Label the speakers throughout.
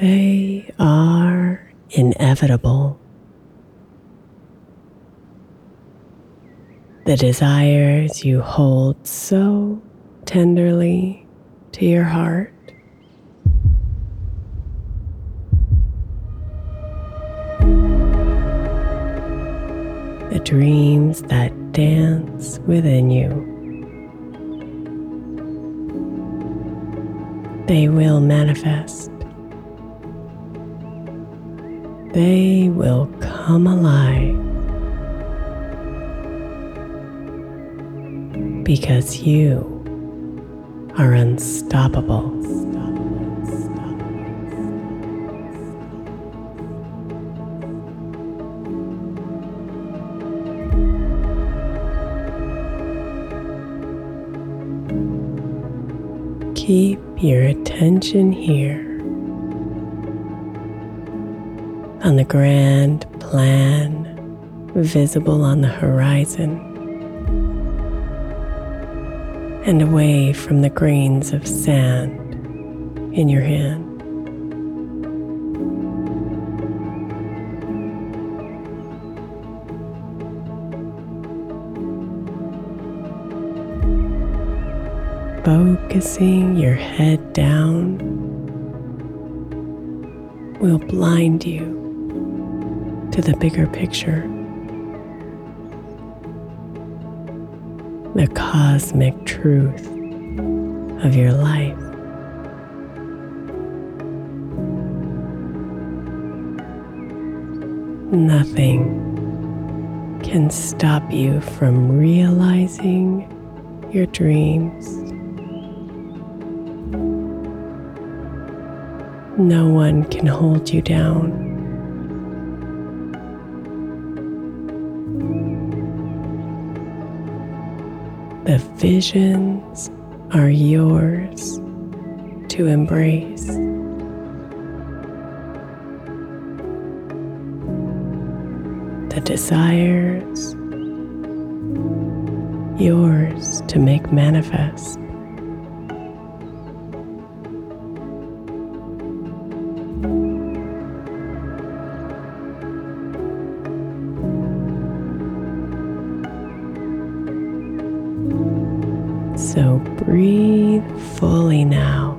Speaker 1: They are inevitable. The desires you hold so tenderly to your heart. The dreams that dance within you. They will manifest. They will come alive because you are unstoppable. Keep your attention here on the grand plan visible on the horizon and away from the grains of sand in your hand. Focusing your head down will blind you to the bigger picture. The cosmic truth of your life. Nothing can stop you from realizing your dreams. No one can hold you down. The visions are yours to embrace. The desires yours to make manifest. So breathe fully now,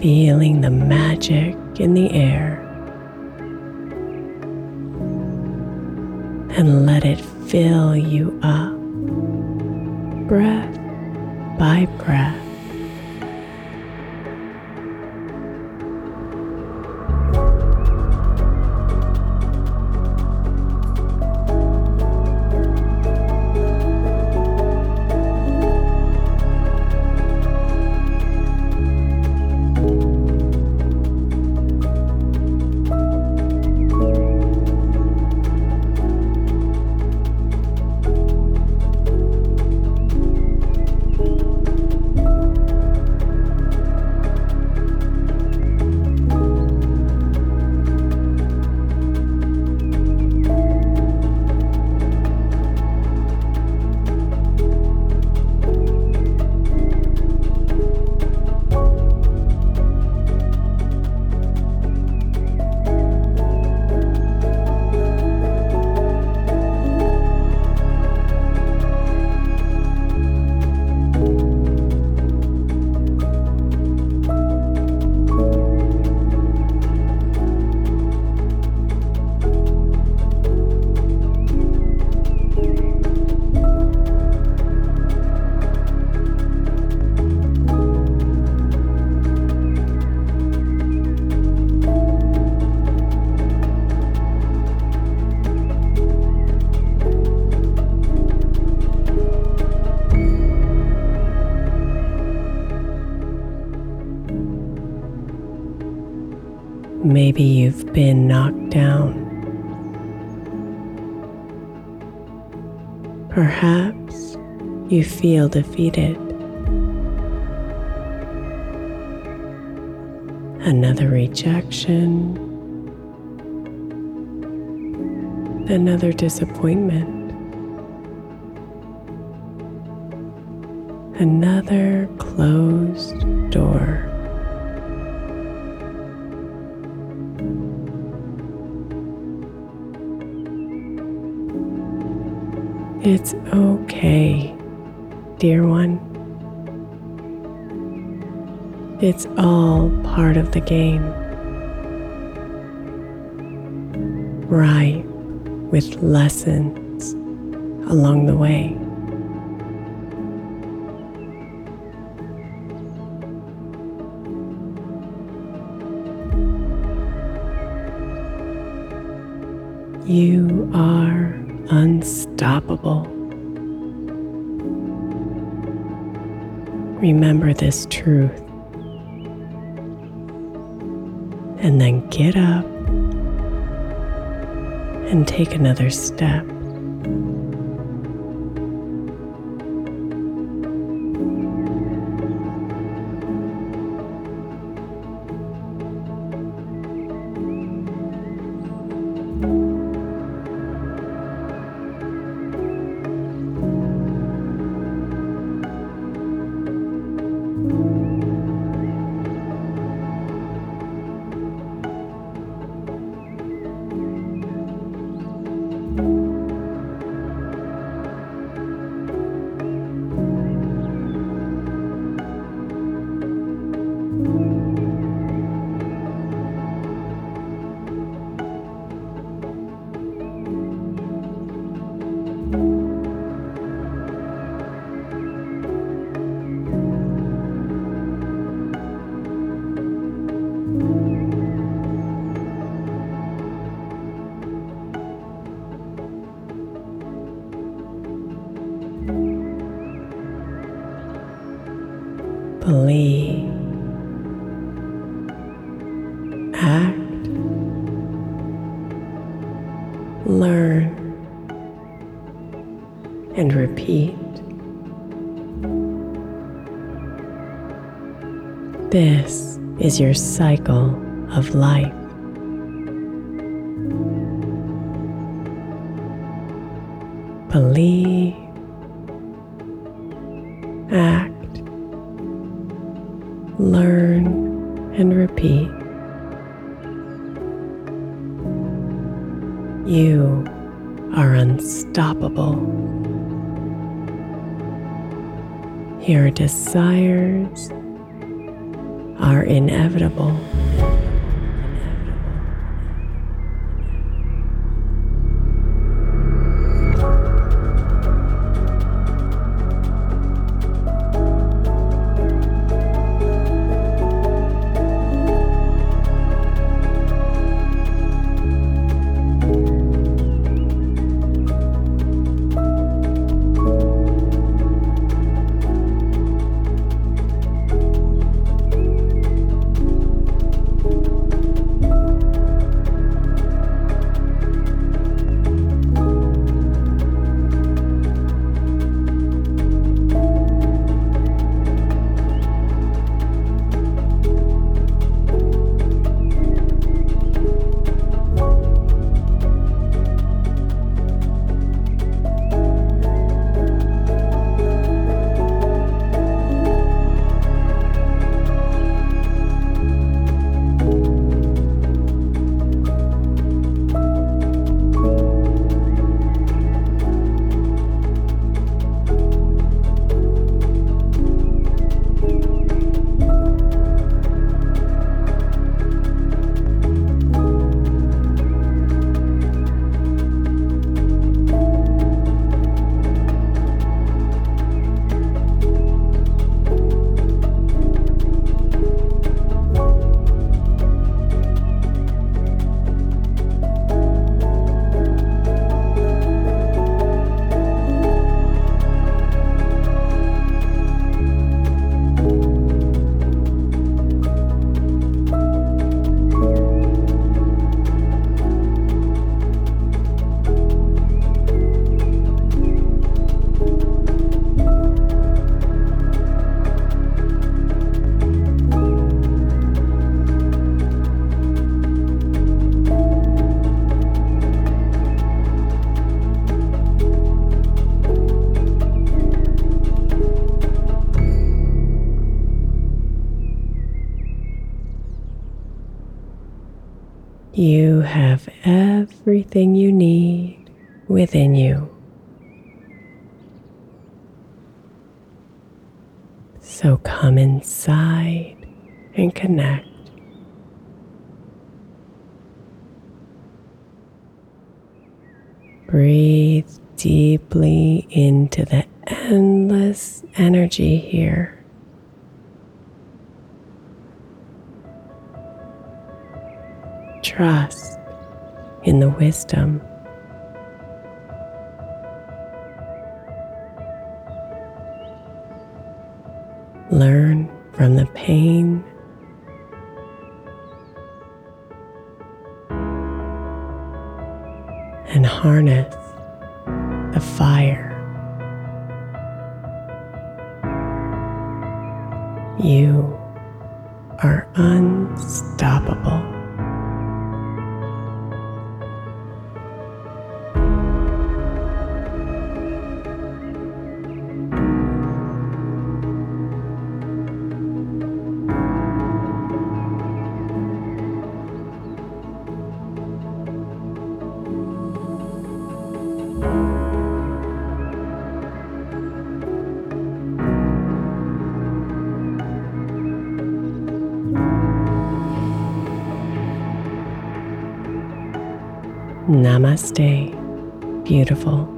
Speaker 1: feeling the magic in the air. And let it fill you up, breath by breath. You've been knocked down. Perhaps you feel defeated. Another rejection. Another disappointment. Another closed door. It's okay, dear one. It's all part of the game. Right with lessons along the way. You are unstoppable. Remember this truth and then get up and take another step. learn, and repeat. This is your cycle of life. Believe You are unstoppable. Your desires are inevitable. Have everything you need within you. So come inside and connect. Breathe deeply into the endless energy here. trust in the wisdom. Learn from the pain. And harness Namaste, beautiful.